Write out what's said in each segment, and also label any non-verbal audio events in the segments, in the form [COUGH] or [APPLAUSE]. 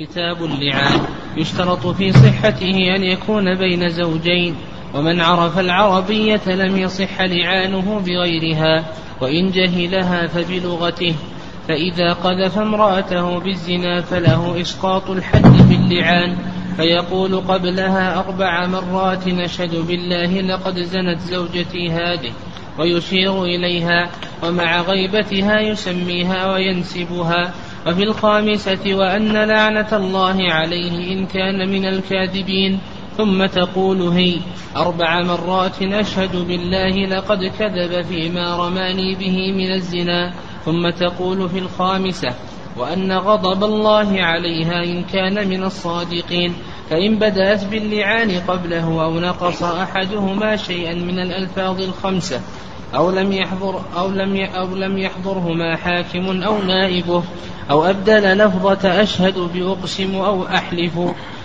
كتاب اللعان. يشترط في صحته أن يكون بين زوجين ومن عرف العربية لم يصح لعانه بغيرها وإن جهلها فبلغته. فإذا قذف امرأته بالزنا فله إسقاط الحد في اللعان فيقول قبلها أربع مرات نشهد بالله لقد زنت زوجتي هذه ويشير إليها ومع غيبتها يسميها وينسبها وفي الخامسة وأن لعنة الله عليه إن كان من الكاذبين. ثم تقول هي أربع مرات أشهد بالله لقد كذب فيما رماني به من الزنا. ثم تقول في الخامسة وأن غضب الله عليها إن كان من الصادقين. فإن بدأت باللعان قبله أو نقص أحدهما شيئا من الألفاظ الخمسة أو لم يحضر أو لم أو لم يحضرهما حاكم أو نائبه أو أبدل لفظة أشهد بأقسم أو أحلف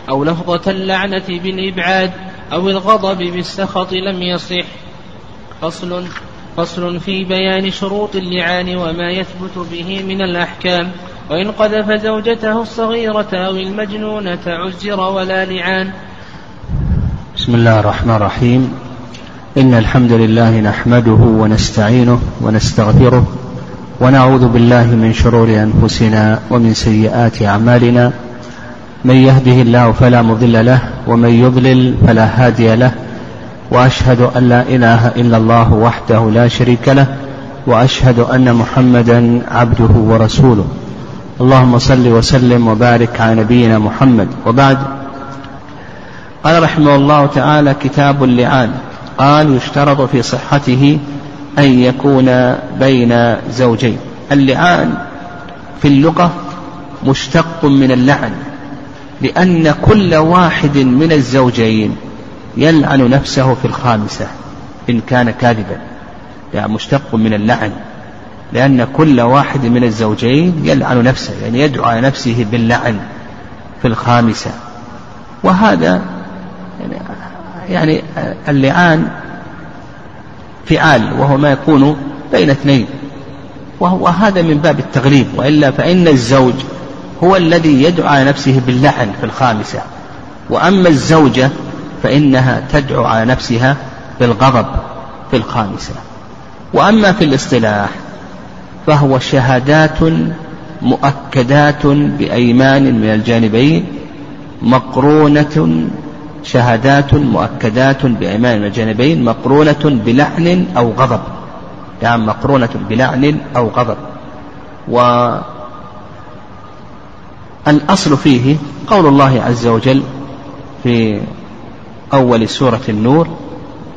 أو لفظة اللعنة بالإبعاد أو الغضب بالسخط لم يصح. فصل فصل في بيان شروط اللعان وما يثبت به من الأحكام. وإن قذف زوجته الصغيرة أو المجنونة عزر ولا لعان. بسم الله الرحمن الرحيم. إن الحمد لله نحمده ونستعينه ونستغفره ونعوذ بالله من شرور أنفسنا ومن سيئات أعمالنا. من يهده الله فلا مضل له ومن يضلل فلا هادي له. وأشهد أن لا إله إلا الله وحده لا شريك له. وأشهد أن محمدا عبده ورسوله. اللهم صل وسلم وبارك على نبينا محمد. وبعد. قال رحمه الله تعالى كتاب اللعان. قال يشترط في صحته أن يكون بين زوجين. اللعان في اللغة مشتق من اللعن لأن كل واحد من الزوجين يلعن نفسه في الخامسة إن كان كاذبا. يعني مشتق من اللعن لأن كل واحد من الزوجين يلعن نفسه يعني يدعو على نفسه باللعن في الخامسة. وهذا يعني اللعان فعال وهو ما يكون بين اثنين. وهو هذا من باب التغليب. وإلا فإن الزوج هو الذي يدعو على نفسه باللعن في الخامسة. وأما الزوجة فإنها تدعو على نفسها بالغضب في الخامسة. وأما في الاصطلاح فهو شهادات مؤكدات بأيمان من الجانبين مقرونة شهادات مؤكدات بأيمان الجانبين مقرونة بلعن أو غضب. يعني مقرونة بلعن أو غضب. و الأصل فيه قول الله عز وجل في أول سورة النور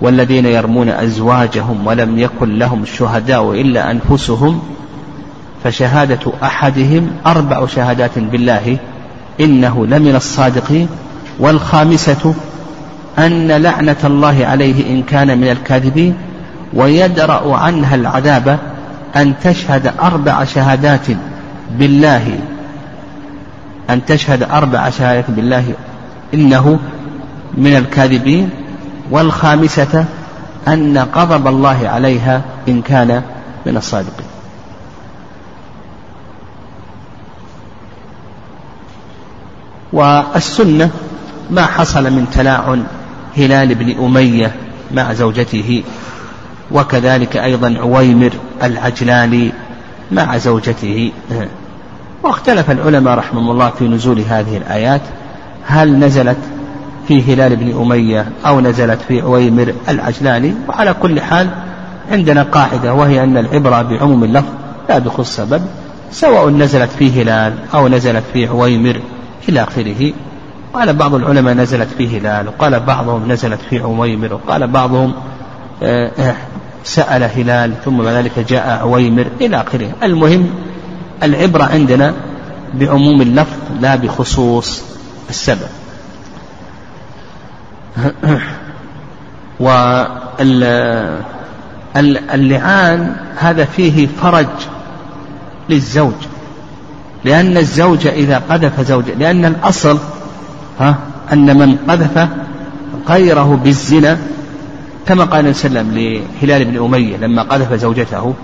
والذين يرمون أزواجهم ولم يكن لهم شهداء إلا أنفسهم فشهادة أحدهم أربع شهادات بالله إنه لمن الصادقين والخامسة أن لعنة الله عليه إن كان من الكاذبين ويدرأ عنها العذاب أن تشهد أربع شهادات بالله. أن تشهد أربع شهادات بالله إنه من الكاذبين. والخامسة أن غضب الله عليها إن كان من الصادقين. والسنة ما حصل من تلاعن هلال بن أمية مع زوجته وكذلك أيضا عويمر العجلاني مع زوجته. واختلف العلماء رحمهم الله في نزول هذه الآيات هل نزلت في هلال بن أمية أو نزلت في عويمر العجلاني؟ وعلى كل حال عندنا قاعدة وهي أن العبرة بعموم اللفظ لا بخصوص سبب سواء نزلت في هلال أو نزلت في عويمر إلى آخره. قال بعض العلماء نزلت في هلال وقال بعضهم نزلت في عويمر وقال بعضهم آه، آه، سأل هلال ثم بعد ذلك جاء عويمر إلى آخره. المهم العبرة عندنا بعموم اللفظ لا بخصوص السبب. [CLEARS THROAT] واللعان هذا فيه فرج للزوج لأن الزوج إذا قذف زوجة لأن الأصل ها أن من قذف غيره بالزنا كما قال النبي صلى الله عليه وسلم لهلال بن أمية لما قذف زوجته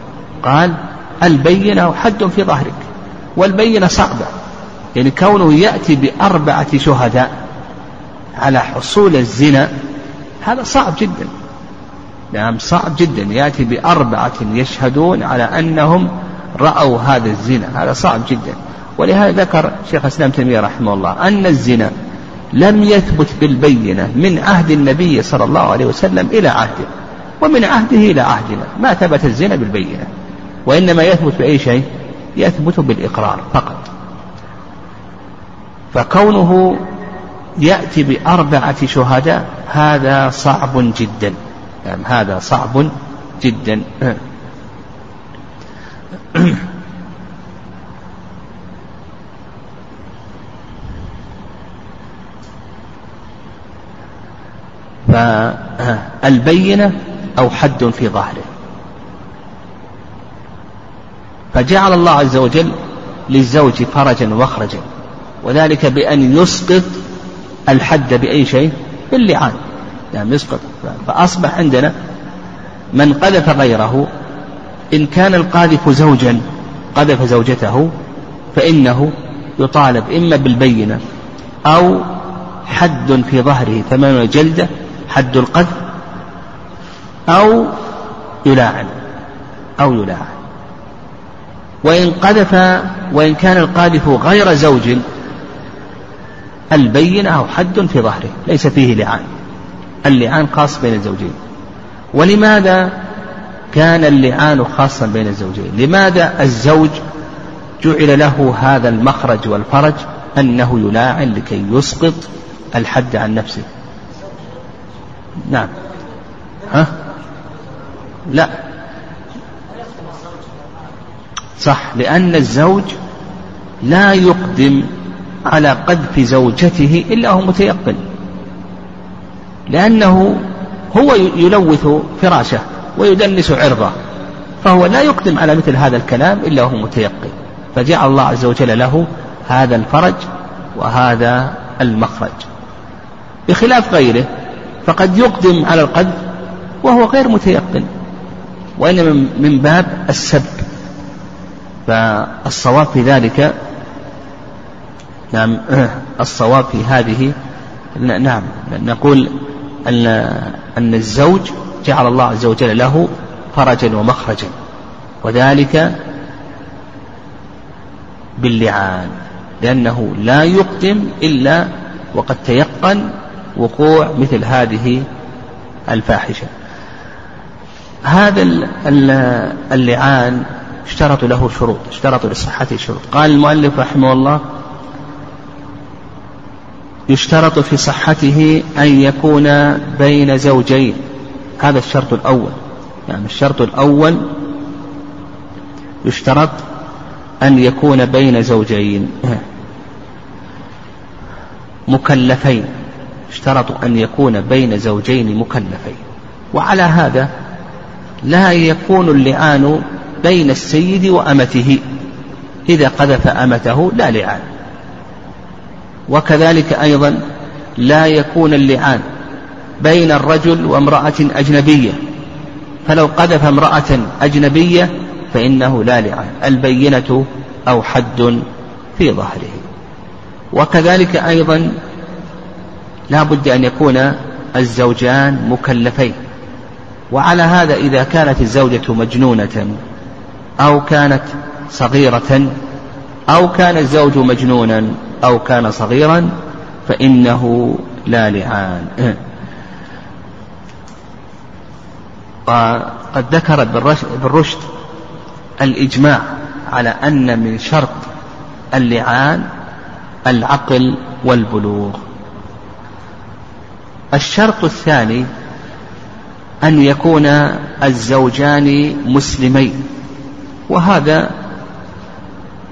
قال البينة حد في ظهرك والبينة صعبة يعني كونه يأتي بأربعة شهداء على حصول الزنا هذا صعب جدا. نعم صعب جدا. يأتي بأربعة يشهدون على أنهم رأوا هذا الزنا هذا صعب جدا. ولهذا ذكر شيخ الإسلام تيمية رحمه الله أن الزنا لم يثبت بالبينة من عهد النبي صلى الله عليه وسلم إلى عهده ومن عهده إلى عهدنا ما ثبت الزنا بالبينة وإنما يثبت بأي شيء؟ يثبت بالإقرار فقط. فكونه يأتي بأربعة شهداء هذا صعب جدا. يعني هذا صعب جدا. [CLEARS THROAT] فالبينة أو حد في ظهره. فجعل الله عز وجل للزوج فرجا ومخرجا وذلك بأن يسقط الحد بأي شيء؟ باللعان. يعني يسقط. فأصبح عندنا من قذف غيره إن كان القاذف زوجا قذف زوجته فإنه يطالب إما بالبينة أو حد في ظهره ثمان جلدة حد القذف أو يلاعن أو يلاعن. وإن قذف وإن كان القاذف غير زوج البينة أو حد في ظهره ليس فيه لعان. اللعان خاص بين الزوجين. ولماذا كان اللعان خاصا بين الزوجين؟ لماذا الزوج جعل له هذا المخرج والفرج أنه يلاعن لكي يسقط الحد عن نفسه؟ نعم. ها؟ لا. صح لأن الزوج لا يقدم على قذف زوجته إلا هو متيقن. لأنه هو يلوث فراشه ويدنس عرضه فهو لا يقدم على مثل هذا الكلام إلا هو متيقن. فجعل الله عز وجل له هذا الفرج وهذا المخرج. بخلاف غيره فقد يقدم على القذف وهو غير متيقن وإنما من باب السب. فالصواب في ذلك نعم [CLEARS THROAT] الصواب في هذه نعم نقول أن أن الزوج جعل الله عز وجل له فرجا ومخرجا وذلك باللعان لأنه لا يقدم إلا وقد تيقن وقوع مثل هذه الفاحشة. هذا اللعان اشترط له شروط اشترط لصحته شروط. قال المؤلف رحمه الله يشترط في صحته أن يكون بين زوجين. هذا الشرط الأول. يعني الشرط الأول يشترط أن يكون بين زوجين. مكلفين. اشترطوا أن يكون بين زوجين مكلفين. وعلى هذا لا يكون اللعان بين السيد وأمته. إذا قذف أمته لا لعان وكذلك أيضا لا يكون اللعان بين الرجل وامرأة أجنبية. فلو قذف امرأة أجنبية فإنه لا لعان البينة أو حد في ظهره. وكذلك أيضا لا بد أن يكون الزوجان مكلفين. وعلى هذا إذا كانت الزوجة مجنونة أو كانت صغيرة أو كان الزوج مجنونا أو كان صغيرا فإنه لا لعان. [CLEARS THROAT] وقد ذكر ابن رشد الإجماع على أن من شرط اللعان العقل والبلوغ. الشرط الثاني أن يكون الزوجان مسلمين وهذا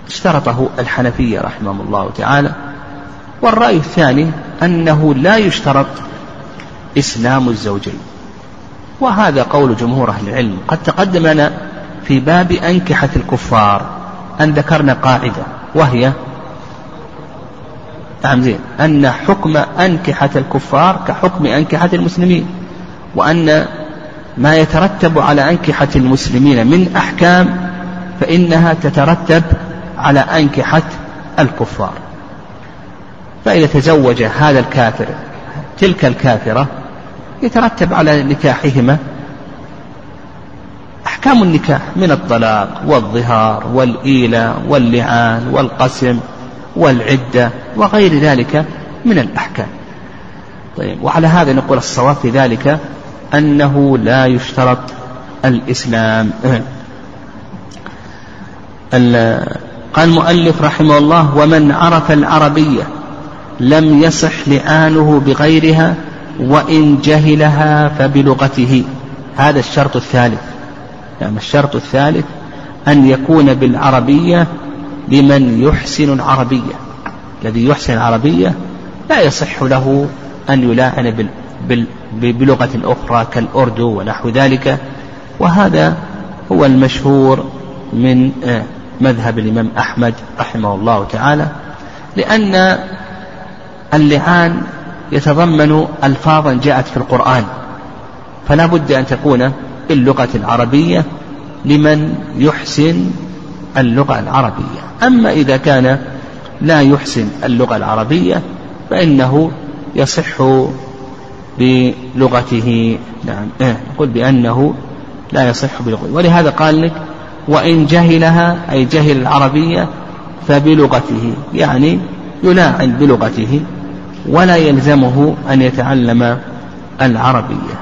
اشترطه الحنفية رحمهم الله تعالى. والرأي الثاني أنه لا يشترط إسلام الزوجين وهذا قول جمهور أهل العلم. قد تقدم لنا في باب أنكحة الكفار أن ذكرنا قاعدة وهي نعم زين. أن حكم أنكحة الكفار كحكم أنكحة المسلمين وأن ما يترتب على أنكحة المسلمين من أحكام فإنها تترتب على أنكحة الكفار. فإذا تزوج هذا الكافر تلك الكافرة يترتب على نكاحهما أحكام النكاح من الطلاق والظهار والإيلة واللعان والقسم. والعدة وغير ذلك من الأحكام. طيب وعلى هذا نقول الصواب في ذلك أنه لا يشترط الإسلام. [CLEARS THROAT] قال المؤلف رحمه الله ومن عرف العربية لم يصح لعانه بغيرها وإن جهلها فبلغته. هذا الشرط الثالث. يعني الشرط الثالث أن يكون بالعربية لمن يحسن العربية. الذي يحسن العربية لا يصح له أن يلاعن بلغة أخرى كالأردو ونحو ذلك. وهذا هو المشهور من آه، مذهب الإمام أحمد رحمه الله تعالى لأن اللعان يتضمن ألفاظا جاءت في القرآن. فلا بد أن تكون باللغة العربية لمن يحسن اللغة العربية. أما إذا كان لا يحسن اللغة العربية فإنه يصح بلغته. نعم. إيه، نقول بأنه لا يصح بلغته. ولهذا قال لك وإن جهلها أي جهل العربية فبلغته. يعني يلاعن بلغته ولا يلزمه أن يتعلم العربية.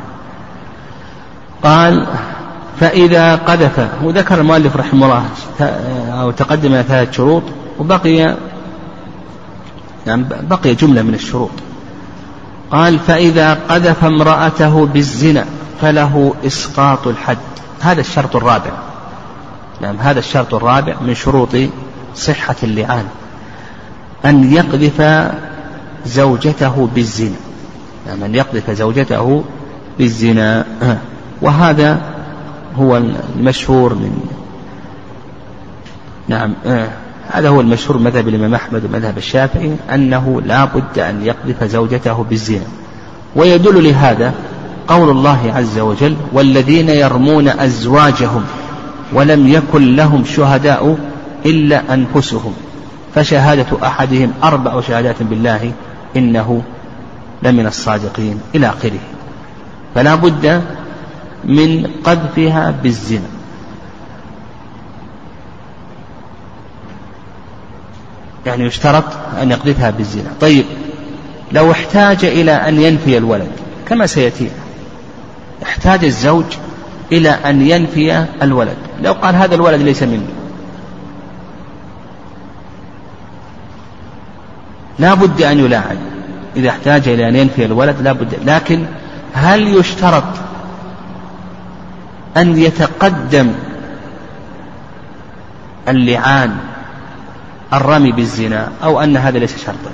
قال فإذا قذف وذكر المؤلف رحمه الله أو تقدم ثلاث شروط وبقي يعني بقي جملة من الشروط. قال فإذا قذف امرأته بالزنا فله إسقاط الحد. هذا الشرط الرابع. نعم هذا الشرط الرابع من شروط صحة اللعان. أن يقذف زوجته بالزنا. نعم أن يقذف زوجته بالزنا. [CLEARS THROAT] وهذا هو المشهور من نعم هذا هو المشهور مذهب الإمام أحمد ومذهب الشافعي أنه لا بد أن يقذف زوجته بالزنا. ويدل لهذا قول الله عز وجل والذين يرمون أزواجهم ولم يكن لهم شهداء إلا أنفسهم فشهادة أحدهم أربع شهادات بالله إنه لمن الصادقين إلى آخره. فلا بد من قذفها بالزنا. يعني يشترط أن يقذفها بالزنا. طيب لو احتاج إلى أن ينفي الولد كما سيأتي احتاج الزوج إلى أن ينفي الولد. لو قال هذا الولد ليس مني. لا بد أن يلاعن إذا احتاج إلى أن ينفي الولد لا بد. لكن هل يشترط أن يتقدم اللعان الرمي بالزنا أو أن هذا ليس شرطا.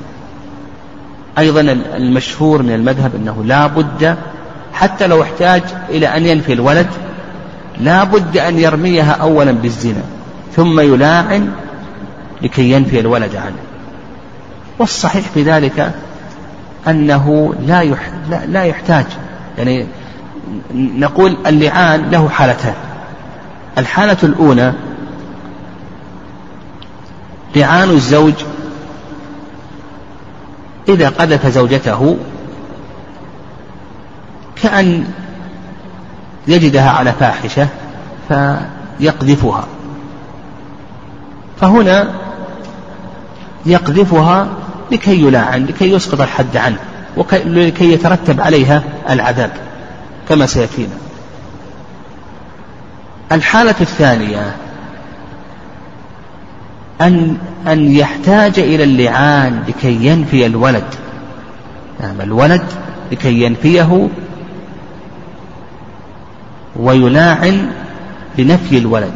أيضا المشهور من المذهب أنه لا بد حتى لو احتاج إلى أن ينفي الولد لا بد أن يرميها أولا بالزنا ثم يلاعن لكي ينفي الولد عنه. والصحيح في ذلك أنه لا لا يحتاج يعني نقول اللعان له حالتان. الحالة الأولى لعان الزوج إذا قذف زوجته كأن يجدها على فاحشة فيقذفها. فهنا يقذفها لكي يلاعن لكي يسقط الحد عنه ولكي يترتب عليها العذاب. كما سيأتينا. الحالة الثانية أن أن يحتاج إلى اللعان لكي ينفي الولد. نعم الولد لكي ينفيه ويلاعن لنفي الولد.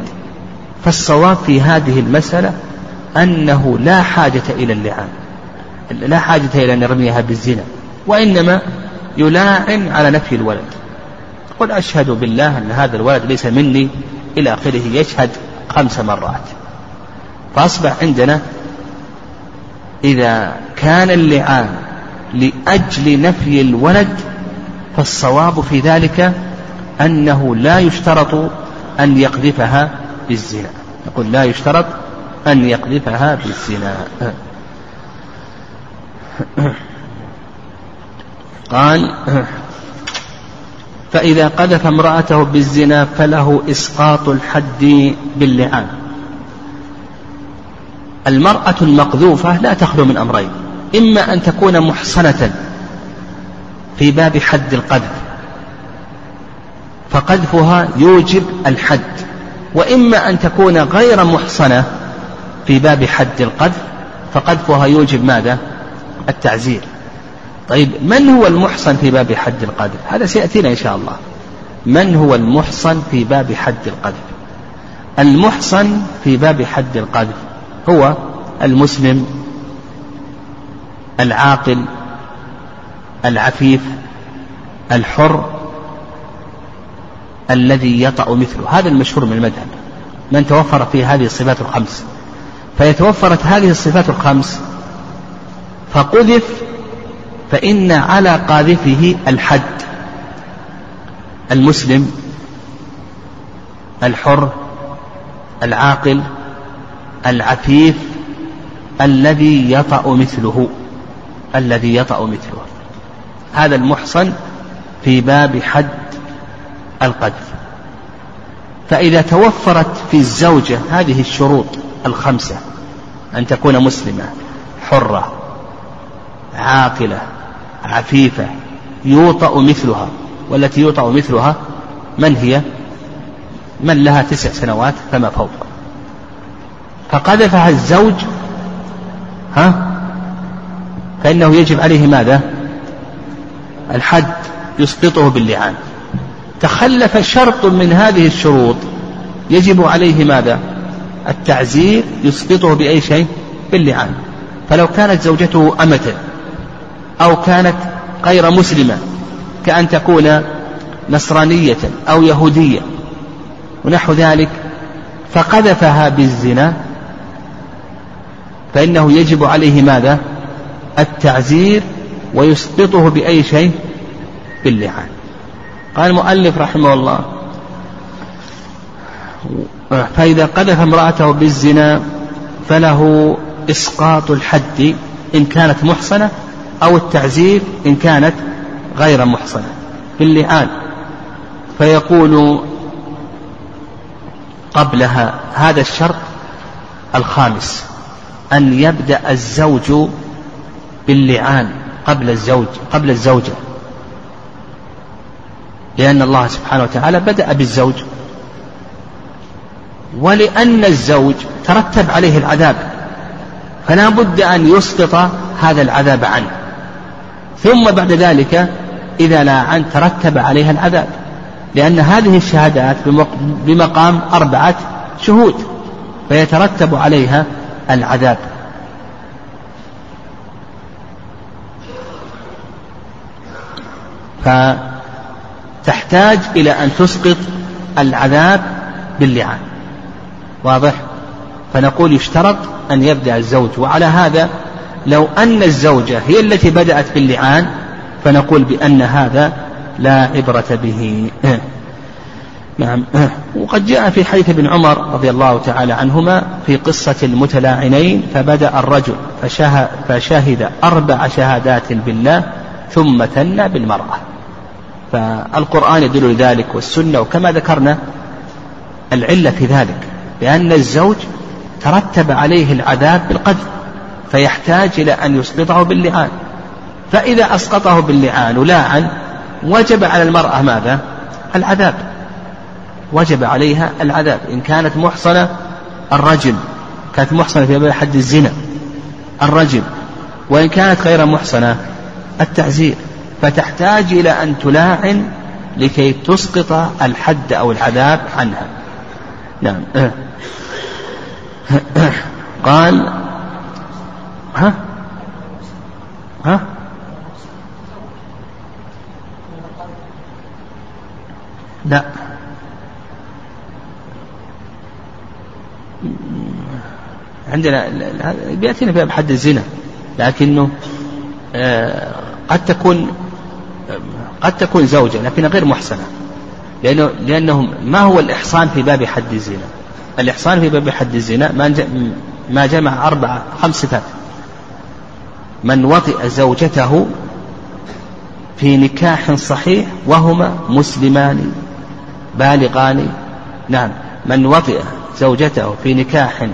فالصواب في هذه المسألة أنه لا حاجة إلى اللعان. لا حاجة إلى أن يرميها بالزنا وإنما يلاعن على نفي الولد. قل أشهد بالله أن هذا الولد ليس مني إلى آخره يشهد خمس مرات. فأصبح عندنا إذا كان اللعان لأجل نفي الولد فالصواب في ذلك أنه لا يشترط أن يقذفها بالزنا. نقول لا يشترط أن يقذفها بالزنا. قال فإذا قذف امرأته بالزنا فله إسقاط الحد باللعان المرأة المقذوفة لا تخلو من أمرين. إما أن تكون محصنة في باب حد القذف فقذفها يوجب الحد. وإما أن تكون غير محصنة في باب حد القذف فقذفها يوجب ماذا؟ التعزير. طيب من هو المحصن في باب حد القذف هذا سيأتينا إن شاء الله. من هو المحصن في باب حد القذف المحصن في باب حد القذف هو المسلم العاقل العفيف الحر الذي يطأ مثله. هذا المشهور من المذهب. من توفر فيه هذه الصفات الخمس. فيتوفرت هذه الصفات الخمس فقذف فإن على قاذفه الحد. المسلم الحر العاقل العفيف الذي يطأ مثله الذي يطأ مثله. هذا المحصن في باب حد القذف. فإذا توفرت في الزوجة هذه الشروط الخمسة أن تكون مسلمة حرة عاقلة عفيفة يوطأ مثلها والتي يوطأ مثلها من هي؟ من لها تسع سنوات فما فوق. فقذفها الزوج ها؟ فإنه يجب عليه ماذا؟ الحد يسقطه باللعان. تخلف شرط من هذه الشروط يجب عليه ماذا؟ التعزير يسقطه بأي شيء؟ باللعان. فلو كانت زوجته أمة أو كانت غير مسلمة كأن تكون نصرانية أو يهودية. ونحو ذلك فقذفها بالزنا. فإنه يجب عليه ماذا؟ التعزير ويسقطه بأي شيء؟ باللعان. قال المؤلف رحمه الله فإذا قذف امرأته بالزنا فله إسقاط الحد إن كانت محصنة أو التعزير إن كانت غير محصنة. باللعان فيقول قبلها هذا الشرط الخامس. أن يبدأ الزوج باللعان قبل الزوج قبل الزوجة. لأن الله سبحانه وتعالى بدأ بالزوج. ولأن الزوج ترتب عليه العذاب فلا بد أن يسقط هذا العذاب عنه. ثم بعد ذلك إذا لاعن ترتب عليها العذاب. لأن هذه الشهادات بمقام أربعة شهود فيترتب عليها العذاب. فتحتاج إلى أن تسقط العذاب باللعان. واضح؟ فنقول يشترط أن يبدأ الزوج وعلى هذا لو أن الزوجة هي التي بدأت باللعان فنقول بأن هذا لا عبرة به. نعم. وقد جاء في حديث ابن عمر رضي الله تعالى عنهما في قصة المتلاعنين فبدأ الرجل فشهد, فشهد أربع شهادات بالله ثم ثنى بالمرأة. فالقرآن يدل لذلك والسنة وكما ذكرنا العلة في ذلك لأن الزوج ترتب عليه العذاب بالقذف فيحتاج إلى أن يسقطه باللعان. فإذا أسقطه باللعان ولاعن وجب على المرأة ماذا؟ العذاب. وجب عليها العذاب. إن كانت محصنة الرجم كانت محصنة في حد الزنا الرجم وإن كانت غير محصنة التعزير. فتحتاج إلى أن تلاعن لكي تسقط الحد أو العذاب عنها. نعم. [COUGHS] قال ها ها لا عندنا بيأتينا في حد الزنا لكنه آه، قد تكون قد تكون زوجة لكنها غير محسنة لأنه لأنهم ما هو الإحصان في باب حد الزنا؟ الإحصان في باب حد الزنا ما ما جمع أربعة خمس صفات من وطئ زوجته في نكاح صحيح وهما مسلمان بالغان. نعم. من وطئ زوجته في نكاح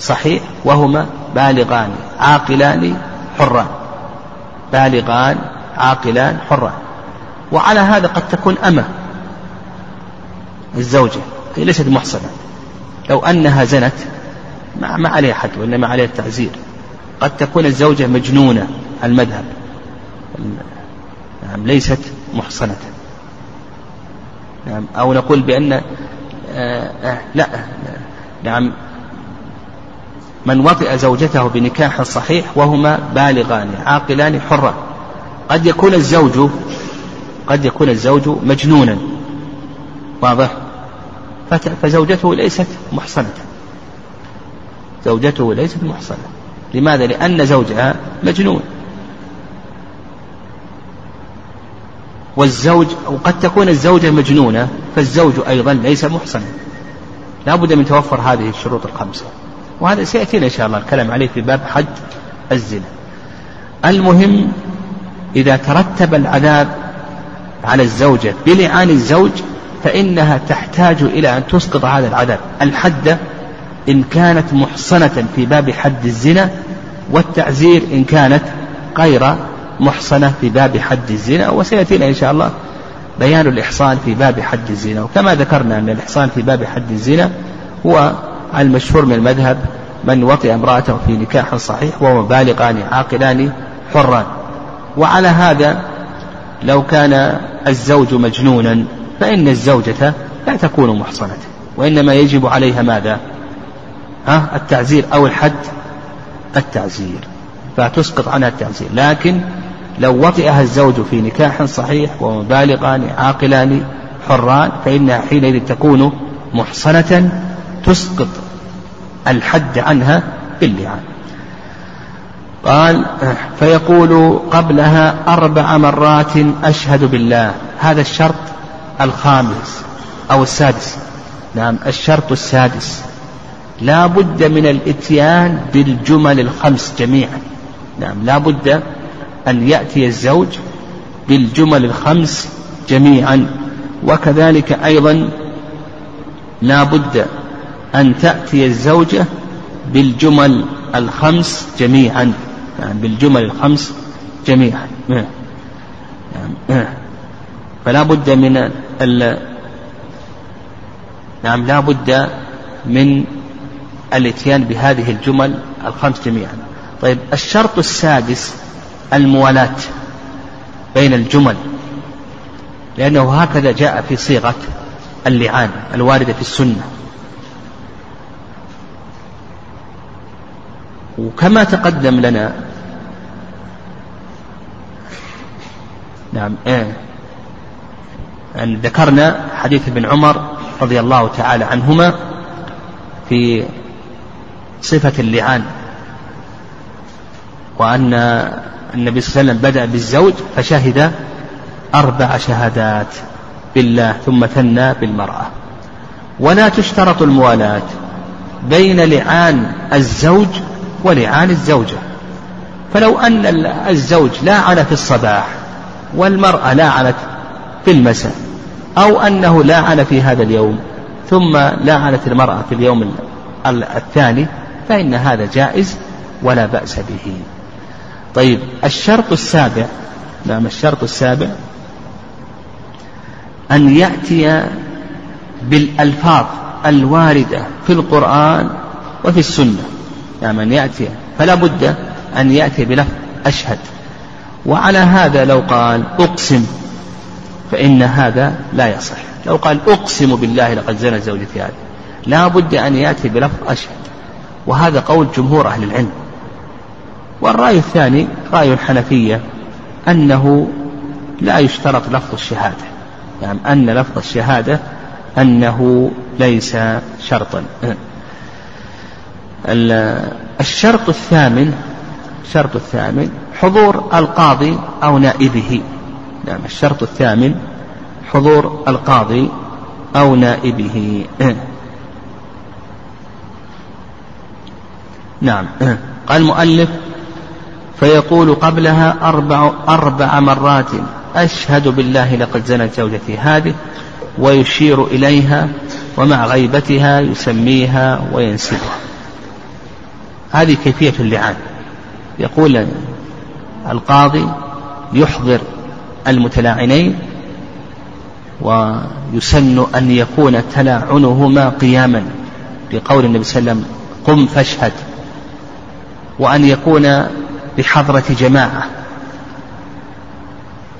صحيح وهما بالغان عاقلان حران. بالغان عاقلان حران. وعلى هذا قد تكون أمة الزوجة هي ليست محصنة. لو أنها زنت ما, ما عليها حد وإنما عليها التعزير. قد تكون الزوجة مجنونة المذهب. نعم ليست محصنة. نعم أو نقول بأن آه آه لا. نعم من وطئ زوجته بنكاح صحيح وهما بالغان عاقلان حران قد يكون الزوج قد يكون الزوج مجنونا. واضح؟ فزوجته ليست محصنة. زوجته ليست محصنة. لماذا؟ لأن زوجها مجنون. والزوج وقد تكون الزوجة مجنونة فالزوج أيضا ليس محصنا. لا بد من توفر هذه الشروط الخمسة. وهذا سيأتينا إن شاء الله الكلام عليه في باب حد الزنا. المهم إذا ترتب العذاب على الزوجة بلعان الزوج فإنها تحتاج إلى أن تسقط هذا العذاب. الحد إن كانت محصنة في باب حد الزنا والتعزير إن كانت غير محصنة في باب حد الزنا وسيأتينا إن شاء الله بيان الإحصان في باب حد الزنا. وكما ذكرنا أن الإحصان في باب حد الزنا هو المشهور من المذهب من وطئ امرأته في نكاح صحيح وهو بالغان عاقلان حران. وعلى هذا لو كان الزوج مجنونا فإن الزوجة لا تكون محصنة وإنما يجب عليها ماذا؟ ها؟ التعزير أو الحد التعزير فتسقط عنها التعزير. لكن لو وطئها الزوج في نكاح صحيح ومبالغان عاقلان حران فإنها حينئذ تكون محصنة تسقط الحد عنها باللعان. قال فيقول قبلها أربع مرات أشهد بالله. هذا الشرط الخامس أو السادس. نعم الشرط السادس. لا بد من الاتيان بالجمل الخمس جميعا نعم لا بد أن يأتي الزوج بالجمل الخمس جميعا وكذلك أيضا لا بد أن تأتي الزوجة بالجمل الخمس جميعا يعني بالجمل الخمس جميعا نعم. نعم. فلا بد من ال... نعم لا بد من الاتيان بهذه الجمل الخمس جميعا. طيب الشرط السادس الموالاة بين الجمل لأنه هكذا جاء في صيغة اللعان الواردة في السنة. وكما تقدم لنا نعم إيه أن ذكرنا حديث ابن عمر رضي الله تعالى عنهما في صفة اللعان. وأن النبي صلى الله عليه وسلم بدأ بالزوج فشهد أربع شهادات بالله ثم ثنى بالمرأة. ولا تشترط الموالاة بين لعان الزوج ولعان الزوجة. فلو أن الزوج لاعن في الصباح والمرأة لاعنت في المساء أو أنه لاعن في هذا اليوم ثم لاعنت المرأة في اليوم الثاني فإن هذا جائز ولا بأس به. طيب الشرط السابع نعم الشرط السابع أن يأتي بالألفاظ الواردة في القرآن وفي السنة. نعم أن يأتي. فلا بد أن يأتي بلفظ أشهد. وعلى هذا لو قال أقسم فإن هذا لا يصح. لو قال أقسم بالله لقد زنى زوجتي هذه لا بد أن يأتي بلفظ أشهد. وهذا قول جمهور أهل العلم. والرأي الثاني رأي الحنفية أنه لا يشترط لفظ الشهادة. يعني أن لفظ الشهادة أنه ليس شرطا. [CLEARS THROAT] الشرط الثامن الشرط الثامن حضور القاضي أو نائبه. نعم الشرط الثامن حضور القاضي أو نائبه. [CLEARS THROAT] نعم. قال المؤلف فيقول قبلها أربع, أربع مرات أشهد بالله لقد زنت زوجتي هذه ويشير إليها ومع غيبتها يسميها وينسبها. هذه كيفية اللعان. يقول القاضي يحضر المتلاعنين ويسن أن يكون تلاعنهما قياما لقول النبي صلى الله عليه وسلم قم فاشهد. وأن يكون بحضرة جماعة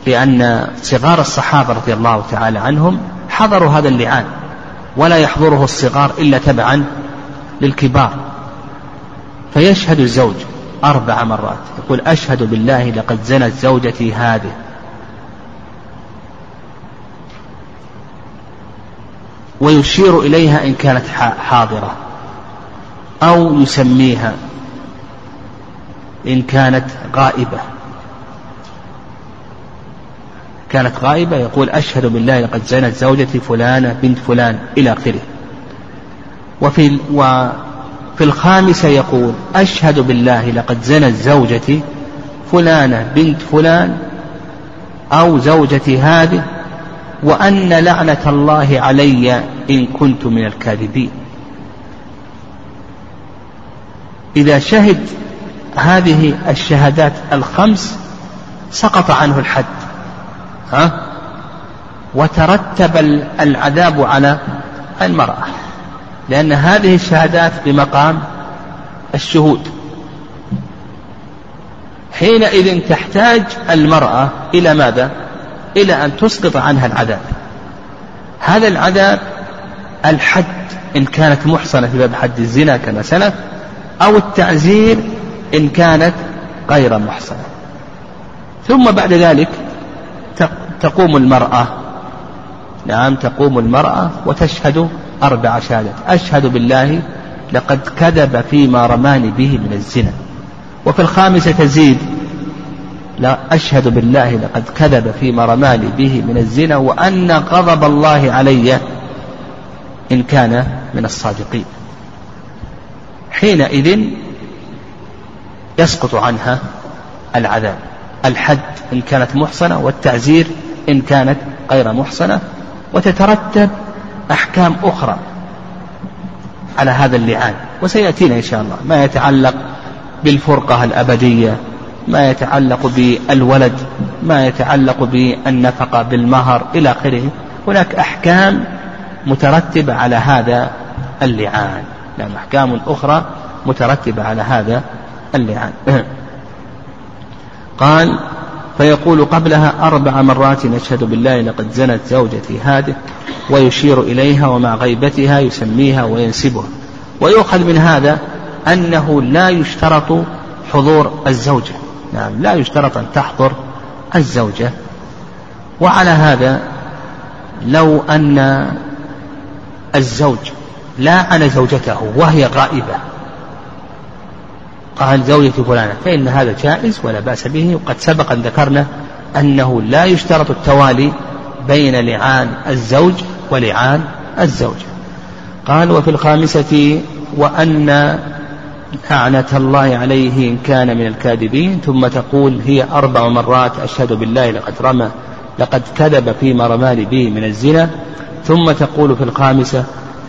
لأن صغار الصحابة رضي الله تعالى عنهم حضروا هذا اللعان ولا يحضره الصغار إلا تبعا للكبار. فيشهد الزوج أربع مرات يقول أشهد بالله لقد زنت زوجتي هذه. ويشير إليها إن كانت حاضرة أو يسميها إن كانت غائبة. كانت غائبة يقول أشهد بالله لقد زنت زوجتي فلانة بنت فلان إلى آخره. وفي وفي الخامسة يقول أشهد بالله لقد زنت زوجتي فلانة بنت فلان أو زوجتي هذه وأن لعنة الله علي إن كنت من الكاذبين. إذا شهد هذه الشهادات الخمس سقط عنه الحد. ها؟ وترتب العذاب على المرأة. لأن هذه الشهادات بمقام الشهود. حينئذ تحتاج المرأة إلى ماذا؟ إلى أن تسقط عنها العذاب. هذا العذاب الحد إن كانت محصنة في باب حد الزنا كما سلف أو التعزير إن كانت غير محصنة. ثم بعد ذلك تقوم المرأة نعم تقوم المرأة وتشهد أربع شهادات. أشهد بالله لقد كذب فيما رماني به من الزنا. وفي الخامسة تزيد لا أشهد بالله لقد كذب فيما رماني به من الزنا وأن غضب الله علي إن كان من الصادقين. حينئذ يسقط عنها العذاب. الحد إن كانت محصنة والتعزير إن كانت غير محصنة وتترتب أحكام أخرى على هذا اللعان. وسيأتينا إن شاء الله. ما يتعلق بالفرقة الأبدية ما يتعلق بالولد ما يتعلق بالنفقة بالمهر إلى آخره. هناك أحكام مترتبة على هذا اللعان. نعم أحكام أخرى مترتبة على هذا اللعان. قال فيقول قبلها أربع مرات أشهد بالله لقد زنت زوجتي هذه ويشير إليها ومع غيبتها يسميها وينسبها. ويؤخذ من هذا أنه لا يشترط حضور الزوجة. نعم لا يشترط أن تحضر الزوجة. وعلى هذا لو أن الزوج لاعن زوجته وهي غائبة. قال زوجتي فلانة فإن هذا جائز ولا بأس به وقد سبق أن ذكرنا أنه لا يشترط التوالي بين لعان الزوج ولعان الزوجة قال وفي الخامسة وأن لعنة الله عليه إن كان من الكاذبين ثم تقول هي أربع مرات أشهد بالله لقد رمى لقد كذب فيما رماني به من الزنا ثم تقول في الخامسة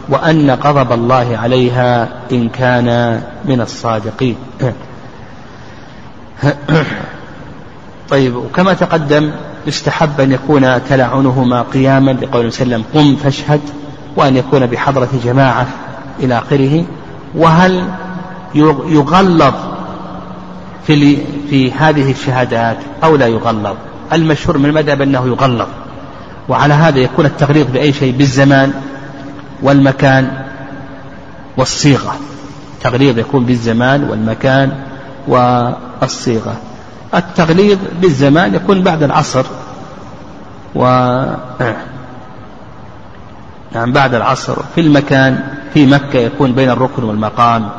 وأن غضب الله عليها إن كان من الصادقين. طيب وكما تقدم يستحب أن يكون تلعنهما قياما لقول وسلم قم فاشهد وأن يكون بحضرة جماعة إلى آخره. وهل يغلظ في في هذه الشهادات أو لا يغلظ؟ المشهور من المذهب أنه يغلظ. وعلى هذا يكون التغليظ بأي شيء بالزمان. والمكان والصيغة. تغليظ يكون بالزمان والمكان والصيغة. التغليظ بالزمان يكون بعد العصر و نعم بعد العصر. في المكان في مكة يكون بين الركن والمقام.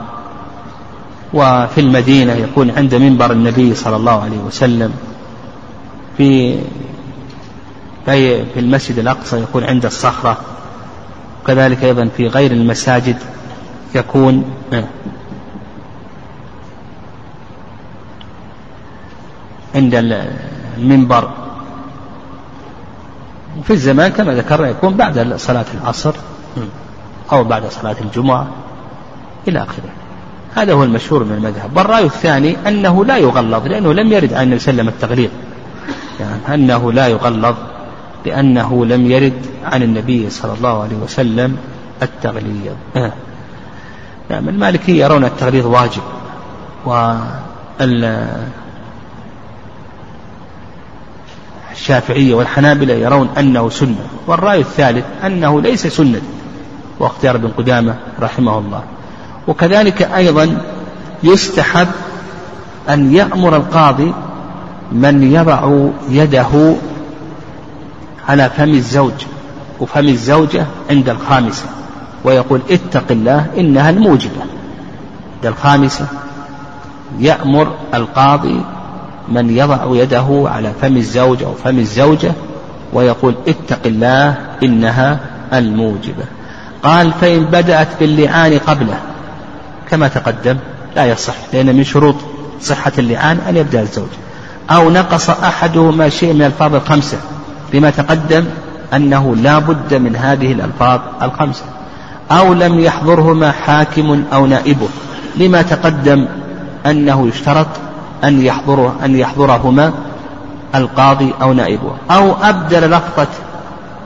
وفي المدينة يكون عند منبر النبي صلى الله عليه وسلم. في في المسجد الأقصى يكون عند الصخرة. وكذلك أيضا في غير المساجد يكون عند المنبر. في الزمان كما ذكرنا يكون بعد صلاة العصر أو بعد صلاة الجمعة إلى آخره. هذا هو المشهور من المذهب. والرأي الثاني أنه لا يغلظ لأنه لم يرد عن النبي صلى الله عليه وسلم التغليظ. يعني أنه لا يغلظ. لأنه لم يرد عن النبي صلى الله عليه وسلم التغليظ آه. نعم المالكية يرون التغليظ واجب والشافعية والحنابلة يرون أنه سنة والرأي الثالث أنه ليس سنة واختيار ابن قدامة رحمه الله وكذلك أيضا يستحب أن يأمر القاضي من يضع يده على فم الزوج وفم الزوجة عند الخامسة ويقول اتق الله إنها الموجبة. عند الخامسة يأمر القاضي من يضع يده على فم الزوج أو فم الزوجة ويقول اتق الله إنها الموجبة. قال فإن بدأت باللعان قبله كما تقدم لا يصح لأن من شروط صحة اللعان أن يبدأ الزوج. أو نقص أحدهما شيء من الألفاظ الخمسة لما تقدم أنه لا بد من هذه الألفاظ الخمسة. أو لم يحضرهما حاكم أو نائبه لما تقدم أنه يشترط أن يحضره أن يحضرهما القاضي أو نائبه أو أبدل لفظة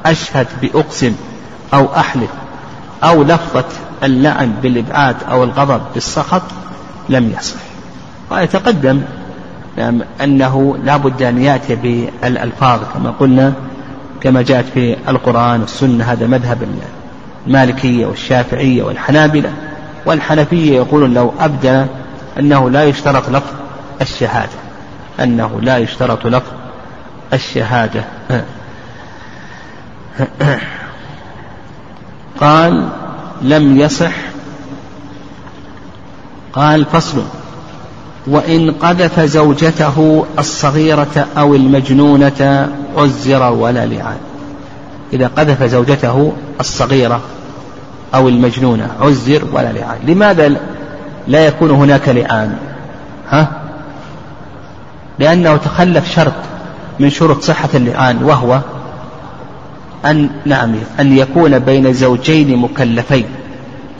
أشهد بأقسم أو أحلف. أو لفظة اللعن بالإبعاد أو الغضب بالسخط لم يصح. ويتقدم نعم أنه لا بد أن يأتي بالألفاظ كما قلنا كما جاءت في القرآن والسنة هذا مذهب المالكية والشافعية والحنابلة. والحنفية يقولون لو أبدل أنه لا يشترط لفظ الشهادة أنه لا يشترط لفظ الشهادة. قال لم يصح. قال فصل. وإن قذف زوجته الصغيرة أو المجنونة عزر ولا لعان. إذا قذف زوجته الصغيرة أو المجنونة عزر ولا لعان. لماذا لا يكون هناك لعان؟ ها؟ لأنه تخلف شرط من شروط صحة اللعان وهو أن نعم أن يكون بين زوجين مكلفين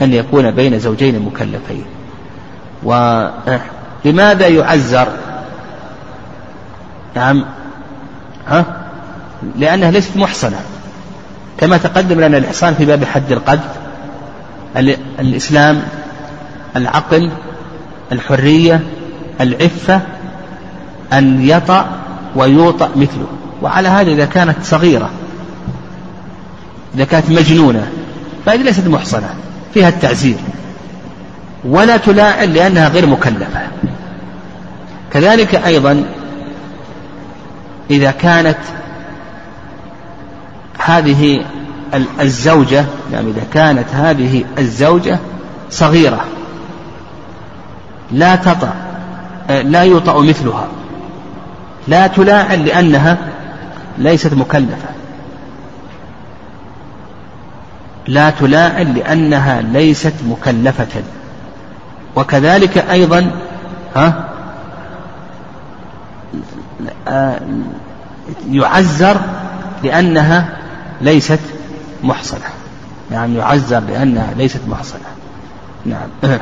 أن يكون بين زوجين مكلفين. ولماذا يعزر نعم. ها؟ لأنها ليست محصنة كما تقدم لنا الإحصان في باب حد القذف. الإسلام العقل الحرية العفة أن يطأ ويوطأ مثله. وعلى هذا إذا كانت صغيرة إذا كانت مجنونة فهذه ليست محصنة. فيها التعزير ولا تلاعن لأنها غير مكلفة. كذلك أيضا إذا كانت هذه الزوجة يعني إذا كانت هذه الزوجة صغيرة لا تطأ لا يطأ مثلها. لا تلاعن لأنها ليست مكلفة. لا تلاعن لأنها ليست مكلفة. وكذلك أيضا ها؟ يعزر لأنها ليست محصنة. يعني يعزر لأنها ليست محصنة. نعم.